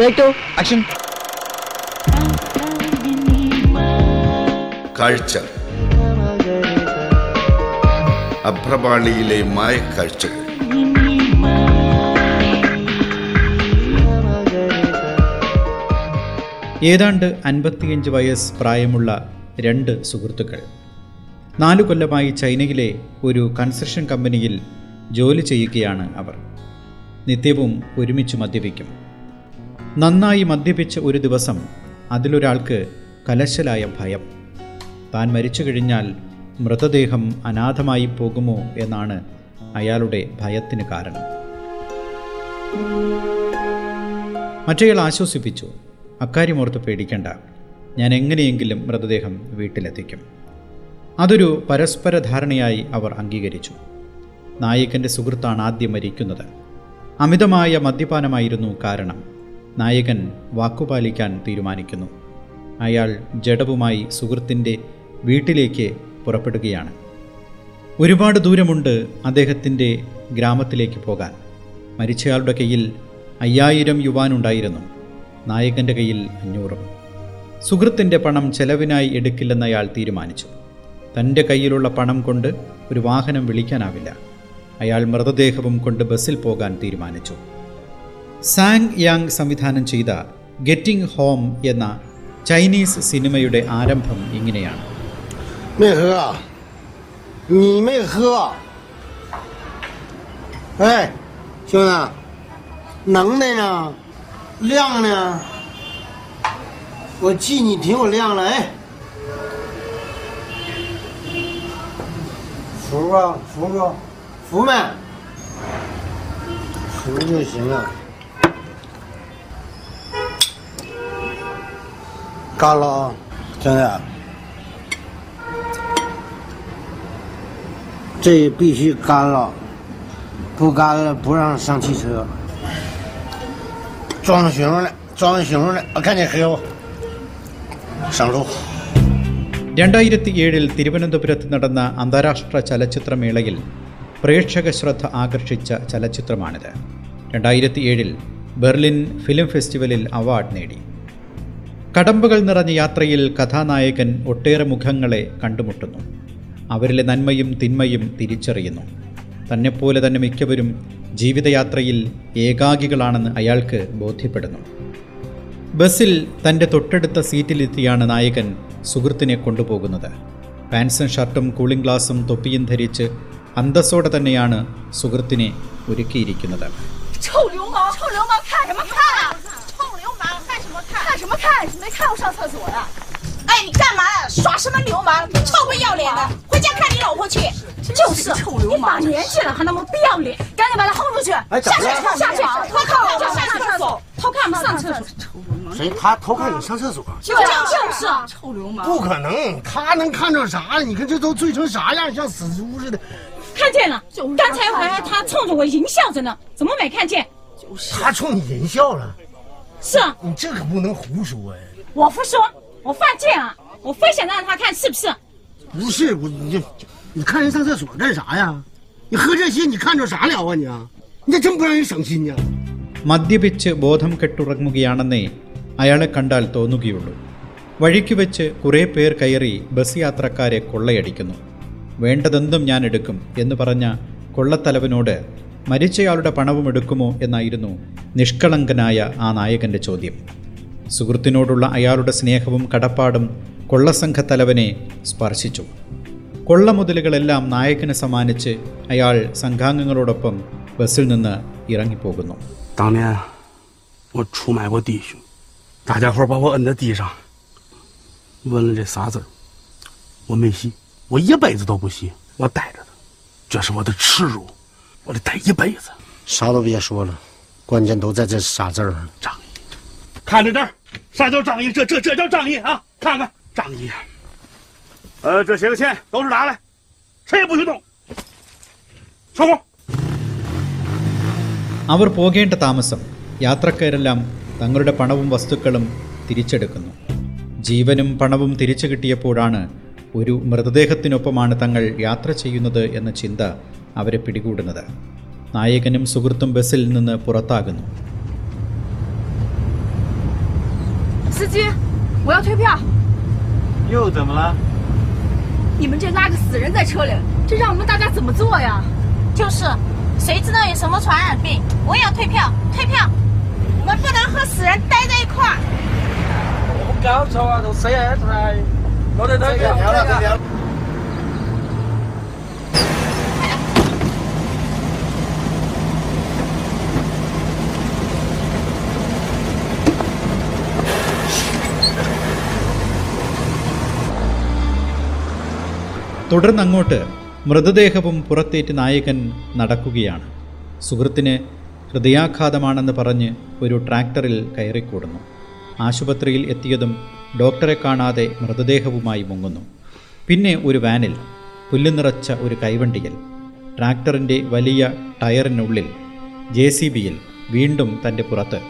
Take to action കാഴ്ച. അഭ്രപാളിയിലെ മായക്കാഴ്ചകൾ ഏതാണ്ട് അൻപത്തിയഞ്ച് വയസ്സ് പ്രായമുള്ള രണ്ട് സുഹൃത്തുക്കൾ. നാലു കൊല്ലമായി ചൈനയിലെ ഒരു കൺസ്ട്രക്ഷൻ കമ്പനിയിൽ ജോലി ചെയ്യുകയാണ് അവർ. നിത്യവും ഒരുമിച്ച് മദ്യപിക്കും. നന്നായി മദ്യപിച്ച ഒരു ദിവസം അതിലൊരാൾക്ക് കലശലായ ഭയം. താൻ മരിച്ചു കഴിഞ്ഞാൽ മൃതദേഹം അനാഥമായി പോകുമോ എന്നാണ് അയാളുടെ ഭയത്തിന് കാരണം. മറ്റേയാൾ ആശ്വസിപ്പിച്ചു അക്കാര്യം അക്കാര്യമോർത്ത് പേടിക്കേണ്ട. ഞാൻ എങ്ങനെയെങ്കിലും മൃതദേഹം വീട്ടിലെത്തിക്കും. അതൊരു പരസ്പര ധാരണയായി അവർ അംഗീകരിച്ചു. നായകന്റെ സുഹൃത്താണ് ആദ്യം മരിക്കുന്നത്. അമിതമായ മദ്യപാനമായിരുന്നു കാരണം. നായകൻ വാക്കുപാലിക്കാൻ തീരുമാനിക്കുന്നു. അയാൾ ജഡവുമായി സുഹൃത്തിന്റെ വീട്ടിലേക്ക് പുറപ്പെടുകയാണ്. ഒരുപാട് ദൂരമുണ്ട് അദ്ദേഹത്തിന്റെ ഗ്രാമത്തിലേക്ക് പോകാൻ. മരിച്ചയാളുടെ കയ്യിൽ അയ്യായിരം യുവാനുണ്ടായിരുന്നു നായകന്റെ കയ്യിൽ അഞ്ഞൂറും. സുഹൃത്തിന്റെ പണം ചെലവിനായി എടുക്കില്ലെന്ന് അയാൾ തീരുമാനിച്ചു. തന്റെ കയ്യിലുള്ള പണം കൊണ്ട് ഒരു വാഹനം വിളിക്കാനാവില്ല. അയാൾ മൃതദേഹവും കൊണ്ട് ബസ്സിൽ പോകാൻ തീരുമാനിച്ചു. സാങ് യാങ് സംവിധാനം ചെയ്ത ഗെറ്റിംഗ് ഹോം എന്ന ചൈനീസ് സിനിമയുടെ ആരംഭം ഇങ്ങനെയാണ് 没喝，你没喝。哎，兄弟，能耐呢，亮呢，我记你挺有亮了哎。服啊，服不？服没？服就行了。 干了啊，兄弟。这必须干了，不干了不让上汽车。装上熊了，装上熊了，我看你黑我。上路。 രണ്ടായിരത്തി ഏഴിൽ തിരുവനന്തപുരത്ത് നടന്ന അന്താരാഷ്ട്ര ചലച്ചിത്രമേളയിൽ പ്രേക്ഷക ശ്രദ്ധ ആകർഷിച്ച ചലച്ചിത്രമാണിത് രണ്ടായിരത്തി ഏഴിൽ ബെർലിൻ ഫിലിം ഫെസ്റ്റിവലിൽ അവാർഡ് നേടി കടമ്പകൾ നിറഞ്ഞ യാത്രയിൽ കഥാനായകൻ ഒട്ടേറെ മുഖങ്ങളെ കണ്ടുമുട്ടുന്നു അവരിലെ നന്മയും തിന്മയും തിരിച്ചറിയുന്നു തന്നെപ്പോലെ തന്നെ മിക്കവരും ജീവിതയാത്രയിൽ ഏകാഗികളാണെന്ന് അയാൾക്ക് ബോധ്യപ്പെടുന്നു ബസ്സിൽ തന്റെ തൊട്ടടുത്ത സീറ്റിലെത്തിയാണ് നായകൻ സുഹൃത്തിനെ കൊണ്ടുപോകുന്നത് പാൻസും ഷർട്ടും കൂളിംഗ് ഗ്ലാസും തൊപ്പിയും ധരിച്ച് അന്തസ്സോടെ തന്നെയാണ് സുഹൃത്തിനെ ഒരുക്കിയിരിക്കുന്നത് 什么看？没看我上厕所呀？哎，你干嘛？耍什么流氓？臭不要脸的！回家看你老婆去。就是臭流氓！一把年纪了还那么不要脸，赶紧把他轰出去！下去！下去！他看我就上厕所，偷看我们上厕所。谁？他偷看你上厕所？就就是啊，臭流氓！不可能，他能看着啥？你看这都醉成啥样，像死猪似的。看见了，刚才我还他冲着我淫笑着呢，怎么没看见？就是他冲你淫笑了，是啊，你这可不能胡说哎！我不说，我犯贱啊！我非想让他看，是不是？不是我，你这你看人上厕所干啥呀？你喝这些你看着啥了啊你？你这真不让人省心呢。 മദ്യപിച്ച് ബോധം കെട്ടുറങ്ങുകയാണെന്നേ അയാളെ കണ്ടാൽ തോന്നുകയുള്ളൂ വഴിക്ക് വെച്ച് കുറേ പേർ കയറി ബസ് യാത്രക്കാരെ കൊള്ളയടിക്കുന്നു വേണ്ടതെന്തും ഞാൻ എടുക്കും എന്ന് പറഞ്ഞ കൊള്ളത്തലവനോട് മരിച്ചയാളുടെ പണവും എടുക്കുമോ എന്നായിരുന്നു നിഷ്കളങ്കനായ ആ നായകൻ്റെ ചോദ്യം സുഹൃത്തിനോടുള്ള അയാളുടെ സ്നേഹവും കടപ്പാടും കൊള്ളസംഘത്തലവനെ സ്പർശിച്ചു കൊള്ളമുതലുകളെല്ലാം നായകന് സമ്മാനിച്ച് അയാൾ സംഘാംഗങ്ങളോടൊപ്പം ബസ്സിൽ നിന്ന് ഇറങ്ങിപ്പോകുന്നു 当年我出卖过弟兄，大家伙把我摁在地上，问了这仨字儿，我没洗，我一辈子都不洗，我带着它，这是我的耻辱， 我得带一辈子。 啥都别说了，关键都在这仨字儿上。 仗义，看着这儿，啥叫仗义？这这这叫仗义啊！看看仗义。呃，这些个钱都是拿来，谁也不许动。收工。 അവർ പോകേണ്ട താമസം യാത്രക്കാരെല്ലാം തങ്ങളുടെ പണവും വസ്തുക്കളും തിരിച്ചെടുക്കുന്നു ജീവനും പണവും തിരിച്ചു കിട്ടിയപ്പോഴാണ് ഒരു മൃതദേഹത്തിനൊപ്പമാണ് തങ്ങൾ യാത്ര ചെയ്യുന്നത് എന്ന ചിന്ത അവരെ പിടികൂടുന്നത് നായകനും സുഹൃത്തും ബസ്സിൽ നിന്ന് പുറത്താകുന്നു 司机，我要退票。又怎么了？你们这拉个死人 തുടർന്നങ്ങോട്ട് മൃതദേഹവും പുറത്തേറ്റ് നായകൻ നടക്കുകയാണ്. സുഹൃത്തിന് ഹൃദയാഘാതമാണെന്ന് പറഞ്ഞ് ഒരു ട്രാക്ടറിൽ കയറിക്കൂടുന്നു. ആശുപത്രിയിൽ എത്തിയതും ഡോക്ടറെ കാണാതെ മൃതദേഹവുമായി മുങ്ങുന്നു. പിന്നെ ഒരു വാനിൽ പുല്ല് നിറച്ച ഒരു കൈവണ്ടിയിൽ ട്രാക്ടറിന്റെ വലിയ ടയറിനുള്ളിൽ ജെ സി ബിയിൽ വീണ്ടും തന്റെ പുറത്ത്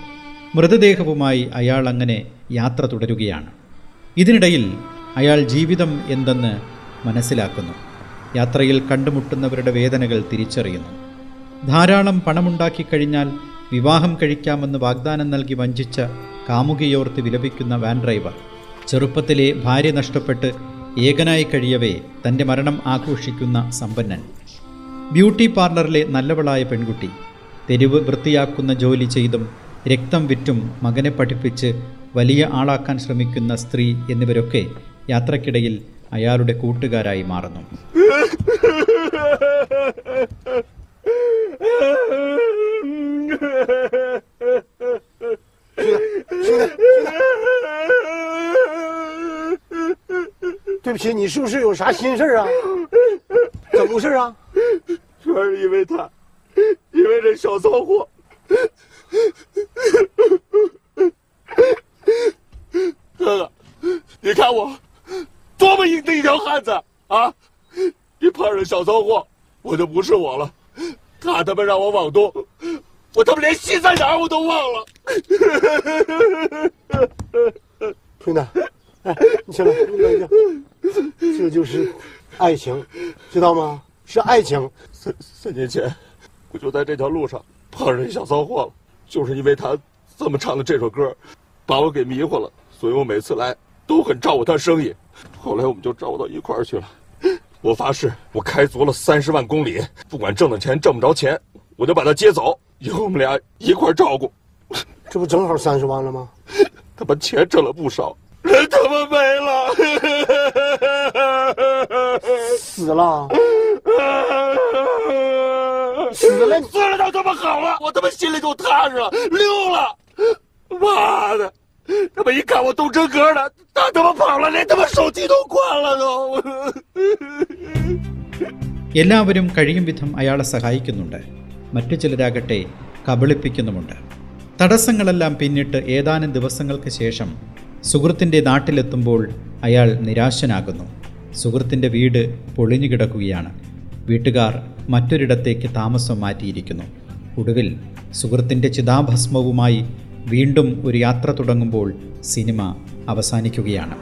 മൃതദേഹവുമായി അയാൾ അങ്ങനെ യാത്ര തുടരുകയാണ്. ഇതിനിടയിൽ അയാൾ ജീവിതം എന്തെന്ന് മനസ്സിലാക്കുന്നു. യാത്രയിൽ കണ്ടുമുട്ടുന്നവരുടെ വേദനകൾ തിരിച്ചറിയുന്നു. ധാരാളം പണമുണ്ടാക്കി കഴിഞ്ഞാൽ വിവാഹം കഴിക്കാമെന്ന് വാഗ്ദാനം നൽകി വഞ്ചിച്ച കാമുകിയോർത്ത് വിലപിക്കുന്ന വാൻ ഡ്രൈവർ ചെറുപ്പത്തിലെ ഭാര്യ നഷ്ടപ്പെട്ട് ഏകനായി കഴിയവേ തന്റെ മരണം ആഘോഷിക്കുന്ന സമ്പന്നൻ. ബ്യൂട്ടി പാർലറിലെ നല്ലവളായ പെൺകുട്ടി തെരുവ് വൃത്തിയാക്കുന്ന ജോലി ചെയ്തും രക്തം വിറ്റും മകനെ പഠിപ്പിച്ച് വലിയ ആളാക്കാൻ ശ്രമിക്കുന്ന സ്ത്രീ എന്നിവരൊക്കെ യാത്രക്കിടയിൽ അയാളുടെ കൂട്ടുകാരായി മാറുന്നു对不起，你是不是有啥心事儿啊？怎么回事啊？全是因为他，因为这小骚货。哥哥，你看我 多么硬的一条汉子啊！你碰上小骚货，我就不是我了。他他妈让我往东，我他妈连西在哪儿我都忘了。兄弟，哎，你起来，你冷静。这就是爱情，知道吗？是爱情。三三年前，我就在这条路上碰上一小骚货了，就是因为他这么唱的这首歌，把我给迷糊了，所以我每次来都很照顾他生意。后来我们就照顾到一块儿去了。我发誓，我开足了三十万公里，不管挣的钱挣不着钱，我就把他接走，以后我们俩一块儿照顾。这不正好三十万了吗？他把钱挣了不少，人他妈没了。死了，死了，死了倒他妈好了，我他妈心里就踏实了，溜了。妈的，他们一看我动真格的，他他妈跑了，连他妈手机都关了都。 എല്ലാവരും കഴിയും വിധം അയാളെ സഹായിക്കുന്നുണ്ട് മറ്റു ചിലരാകട്ടെ കബളിപ്പിക്കുന്നുമുണ്ട് തടസ്സങ്ങളെല്ലാം പിന്നിട്ട് ഏതാനും ദിവസങ്ങൾക്ക് ശേഷം സുഹൃത്തിൻ്റെ നാട്ടിലെത്തുമ്പോൾ അയാൾ നിരാശനാകുന്നു സുഹൃത്തിൻ്റെ വീട് പൊളിഞ്ഞു കിടക്കുകയാണ് വീട്ടുകാർ മറ്റൊരിടത്തേക്ക് താമസം മാറ്റിയിരിക്കുന്നു ഒടുവിൽ സുഹൃത്തിൻ്റെ ചിതാഭസ്മവുമായി വീണ്ടും ഒരു യാത്ര തുടങ്ങുമ്പോൾ സിനിമ അവസാനിക്കുകയാണ്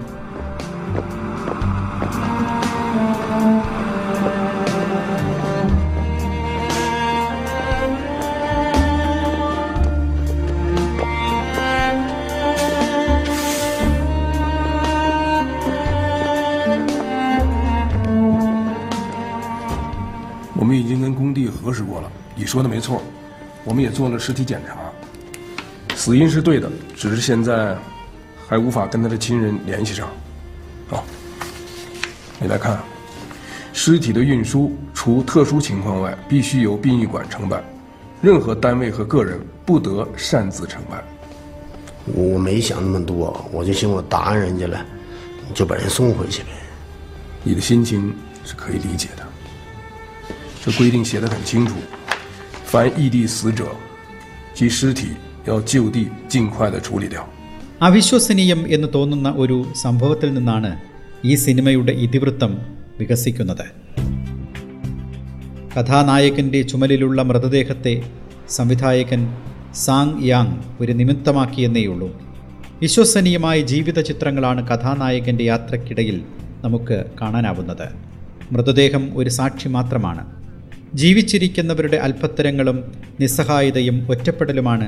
我们已经跟工地核实过了，你说的没错，我们也做了尸体检查， 死因是对的，只是现在还无法跟他的亲人联系上。好，你来看，尸体的运输除特殊情况外，必须由殡仪馆承办，任何单位和个人不得擅自承办。我没想那么多，我就寻我答应人家了，就把人送回去呗。你的心情是可以理解的。这规定写的很清楚，凡异地死者，及尸体要就地尽快的处理掉。 അവിശ്വസനീയം എന്ന് തോന്നുന്ന ഒരു സംഭവത്തിൽ നിന്നാണ് ഈ സിനിമയുടെ ഇതിവൃത്തം വികസിക്കുന്നത് കഥാനായകൻ്റെ ചുമലിലുള്ള മൃതദേഹത്തെ സംവിധായകൻ സാങ് യാങ് ഒരു നിമിത്തമാക്കിയെന്നേയുള്ളൂ വിശ്വസനീയമായ ജീവിത ചിത്രങ്ങളാണ് കഥാനായകൻ്റെ യാത്രക്കിടയിൽ നമുക്ക് കാണാനാവുന്നത് മൃതദേഹം ഒരു സാക്ഷി മാത്രമാണ് ജീവിച്ചിരിക്കുന്നവരുടെ അല്പത്തരങ്ങളും നിസ്സഹായതയും ഒറ്റപ്പെടലുമാണ്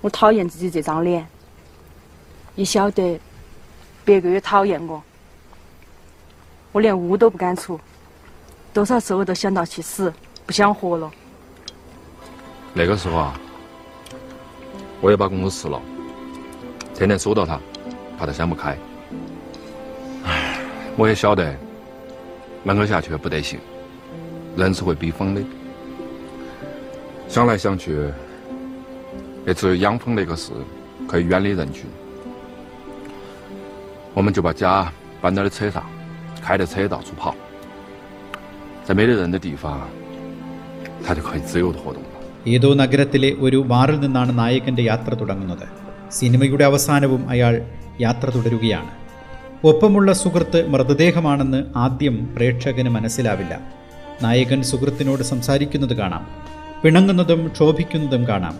我讨厌自己这张脸，一晓得别个也讨厌我，我连屋都不敢出。多少次我都想到去死，不想活了。那个时候啊，我也把工作辞了，天天守到他，怕他想不开。唉，我也晓得，闷个下去不得行，人是会逼疯的。想来想去，也只有养蜂那个事可以远离人群。我们就把家搬到了车上，开着车到处跑，在没得人的地方，他就可以自由的活动了。 ഏതോ നഗരത്തിലെ ഒരു ബാറിൽ നിന്നാണ് നായകന്റെ യാത്ര തുടങ്ങുന്നത് സിനിമയുടെ അവസാനവും അയാൾ യാത്ര തുടരുകയാണ് ഒപ്പമുള്ള സുഹൃത്ത് മൃതദേഹമാണെന്ന് ആദ്യം പ്രേക്ഷകന് മനസ്സിലാവില്ല നായകൻ സുഹൃത്തിനോട് സംസാരിക്കുന്നത് കാണാം പിണങ്ങുന്നതും ക്ഷോഭിക്കുന്നതും കാണാം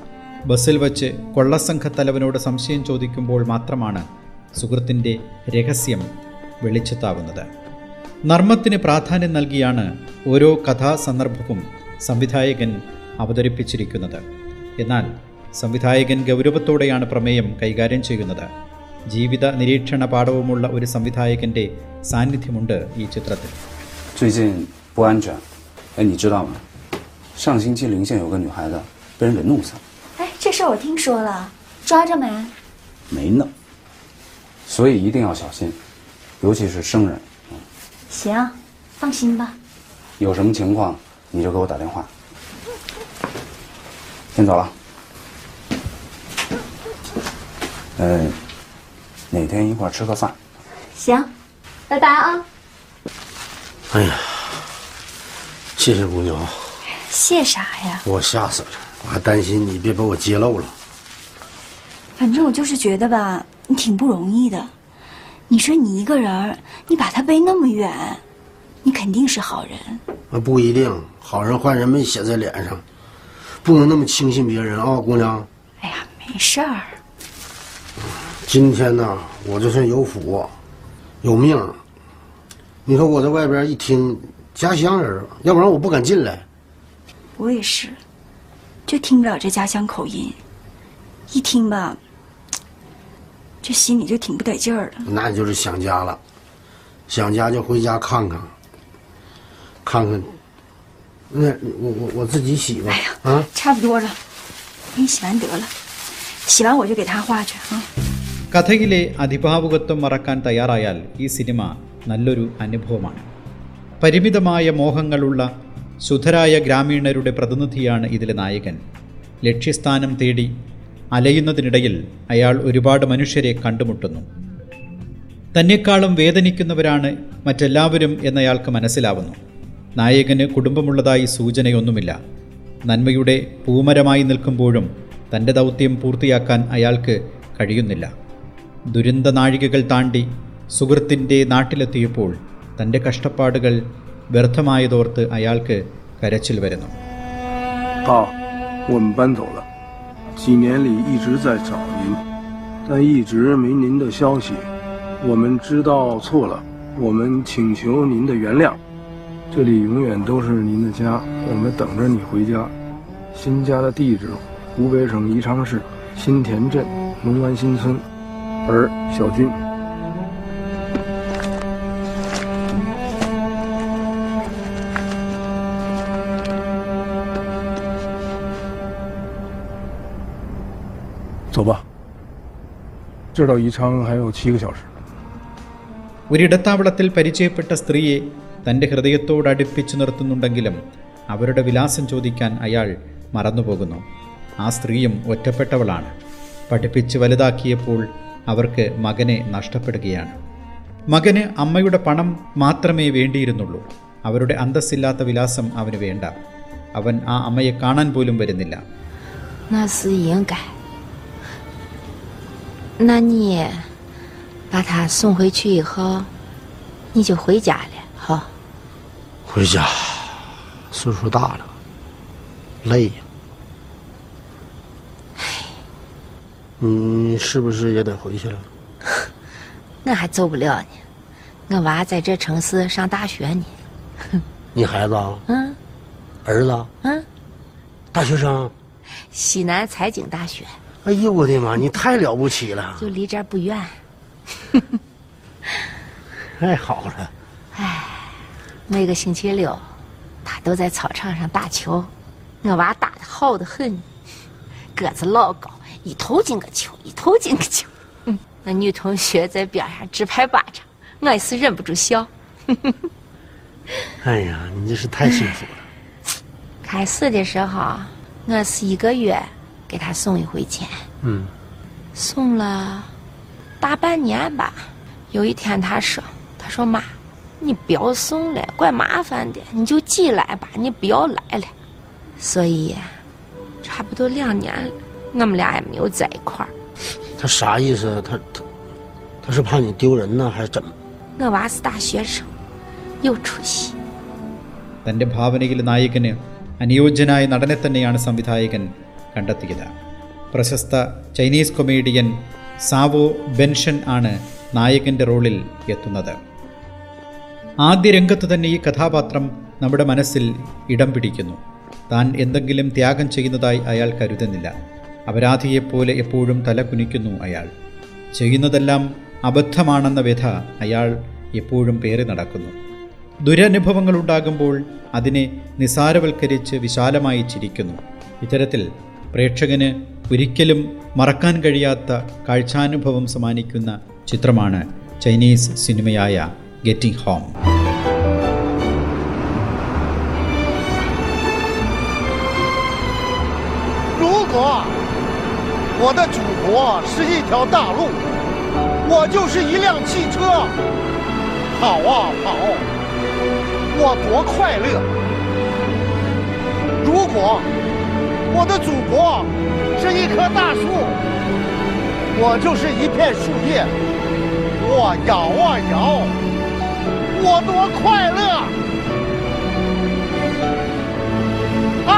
ബസ്സിൽ വച്ച് കൊള്ളസംഘത്തലവനോട് സംശയം ചോദിക്കുമ്പോൾ മാത്രമാണ് സുഹൃത്തിൻ്റെ രഹസ്യം വെളിച്ചത്താവുന്നത് നർമ്മത്തിന് പ്രാധാന്യം നൽകിയാണ് ഓരോ കഥാസന്ദർഭവും സംവിധായകൻ അവതരിപ്പിച്ചിരിക്കുന്നത് എന്നാൽ സംവിധായകൻ ഗൗരവത്തോടെയാണ് പ്രമേയം കൈകാര്യം ചെയ്യുന്നത് ജീവിത നിരീക്ഷണ പാഠവുമുള്ള ഒരു സംവിധായകന്റെ സാന്നിധ്യമുണ്ട് ഈ ചിത്രത്തിൽ 最近不安全，哎，你知道吗？上星期临县有个女孩子被人给弄死了，哎， 这事儿我听说了，抓着没？没呢，所以一定要小心，尤其是生人。行，放心吧。有什么情况你就给我打电话。先走了。嗯，哪天一块儿吃个饭？行，拜拜啊！哎呀，谢谢姑娘，谢啥呀？我吓死了，我还担心你别把我揭露了。反正我就是觉得吧，你挺不容易的。你说你一个人，你把他背那么远，你肯定是好人。那不一定，好人坏人没写在脸上，不能那么轻信别人啊，姑娘。哎呀，没事儿。今天呢，我这算有福，有命。你说我在外边一听家乡人，要不然我不敢进来。我也是，就听不了这家乡口音，一听吧，这心里就挺不得劲儿的。那就是想家了，想家就回家看看，看看。那我我我自己洗吧。哎啊，差不多了，你洗完得了，洗完我就给他画去啊。 കഥയിലെ അതിഭാവുകത്വം മറക്കാൻ തയ്യാറായാൽ ഈ സിനിമ നല്ലൊരു അനുഭവമാണ് പരിമിതമായ മോഹങ്ങളുള്ള ശുദ്ധരായ ഗ്രാമീണരുടെ പ്രതിനിധിയാണ് ഇതിലെ നായകൻ. ലക്ഷ്യസ്ഥാനം തേടി അലയുന്നതിനിടയിൽ അയാൾ ഒരുപാട് മനുഷ്യരെ കണ്ടുമുട്ടുന്നു. തന്നെക്കാളും വേദനിക്കുന്നവരാണ് മറ്റെല്ലാവരും എന്നയാൾക്ക് മനസ്സിലാവുന്നു. നായകന് കുടുംബമുള്ളതായി സൂചനയൊന്നുമില്ല. നന്മയുടെ പൂമരമായി നിൽക്കുമ്പോഴും തന്റെ ദൗത്യം പൂർത്തിയാക്കാൻ അയാൾക്ക് കഴിയുന്നില്ല. ദുരന്ത നാഴികകൾ താണ്ടി സുഹൃത്തിന്റെ നാട്ടിലെത്തിയപ്പോൾ തന്റെ കഷ്ടപ്പാടുകൾ വ്യർത്ഥമായതോർത്ത് അയാൾക്ക് കരച്ചിൽ വരുന്നു 爸，我们搬走了，几年里一直在找您，但一直没您的消息。我们知道错了，我们请求您的原谅。这里永远都是您的家，我们等着你回家。新家的地址：湖北省宜昌市新田镇龙湾新村，儿小军。 这儿到宜昌还有七个小时。 ഒരിടത്താവളത്തിൽ പരിചയപ്പെട്ട സ്ത്രീയെ തൻ്റെ ഹൃദയത്തോട് അടുപ്പിച്ചു നിർത്തുന്നുണ്ടെങ്കിലും അവരുടെ വിലാസം ചോദിക്കാൻ അയാൾ മറന്നുപോകുന്നു ആ സ്ത്രീയും ഒറ്റപ്പെട്ടവളാണ് പഠിപ്പിച്ച് വലുതാക്കിയപ്പോൾ അവർക്ക് മകനെ നഷ്ടപ്പെടുകയാണ് മകന് അമ്മയുടെ പണം മാത്രമേ വേണ്ടിയിരുന്നുള്ളൂ അവരുടെ അന്തസ്സില്ലാത്ത വിലാസം അവന് വേണ്ട അവൻ ആ അമ്മയെ കാണാൻ പോലും വരുന്നില്ല 那你把他送回去以后，你就回家了，好。回家，岁数大了，累呀。你是不是也得回去了？那还走不了呢，我娃在这城市上大学呢。你孩子啊？嗯，儿子？嗯，大学生？西南财经大学。哎呦我的妈！你太了不起了，就离这儿不远。太好了。哎，每个星期六，他都在操场上打球，我娃打的好的很，个子老高，一头进个球，一头进个球。嗯，那女同学在边上直拍巴掌，我也是忍不住笑。哎呀，你这是太幸福了。开始的时候，我是一个月给他送一回钱。嗯。送了大半年吧。有一天他说：“他说妈，你不要送了，怪麻烦的，你就寄来吧，你不要来了。”所以，差不多两年了，我们俩也没有在一块儿。他啥意思？他他他是怕你丢人呢，还是怎么？我娃是大学生。有出息。തൻ്റെ ഭാവനയിൽ നായകന് അനുയോജ്യനായ നടനെ തന്നെയാണ് സംവിധായകൻ കണ്ടെത്തിയത്. പ്രശസ്ത ചൈനീസ് കൊമേഡിയൻ സാവോ ബെൻഷൻ ആണ് നായകന്റെ റോളിൽ എത്തുന്നത്. ആദ്യ രംഗത്ത് തന്നെ ഈ കഥാപാത്രം നമ്മുടെ മനസ്സിൽ ഇടം പിടിക്കുന്നു. താൻ എന്തെങ്കിലും ത്യാഗം ചെയ്യുന്നതായി അയാൾ കരുതുന്നില്ല. അപരാധിയെപ്പോലെ എപ്പോഴും തല കുനിക്കുന്നു അയാൾ. ചെയ്യുന്നതെല്ലാം അബദ്ധമാണെന്ന വ്യഥ അയാൾ എപ്പോഴും പേറി നടക്കുന്നു. ദുരനുഭവങ്ങളുണ്ടാകുമ്പോൾ അതിനെ നിസാരവൽക്കരിച്ച് വിശാലമായി ചിരിക്കുന്നു. ഇത്തരത്തിൽ പ്രേക്ഷകന് ഒരിക്കലും മറക്കാൻ കഴിയാത്ത കാഴ്ചാനുഭവം സമ്മാനിക്കുന്ന ചിത്രമാണ് ചൈനീസ് സിനിമയായ ഗെറ്റിംഗ് ഹോം 如果我的祖国是一条大路，我就是一辆汽车，跑啊跑，我多快乐！如果 我的祖国是一棵大树，我就是一片树叶，我摇啊摇，我多快乐！啊，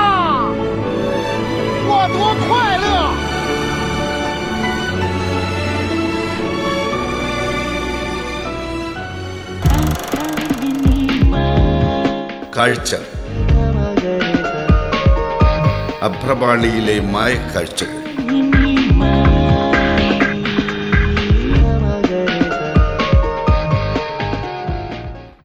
我多快乐！ കാഴ്ച അഭ്രപാളിയിലെ മായക്കാഴ്ചകൾ.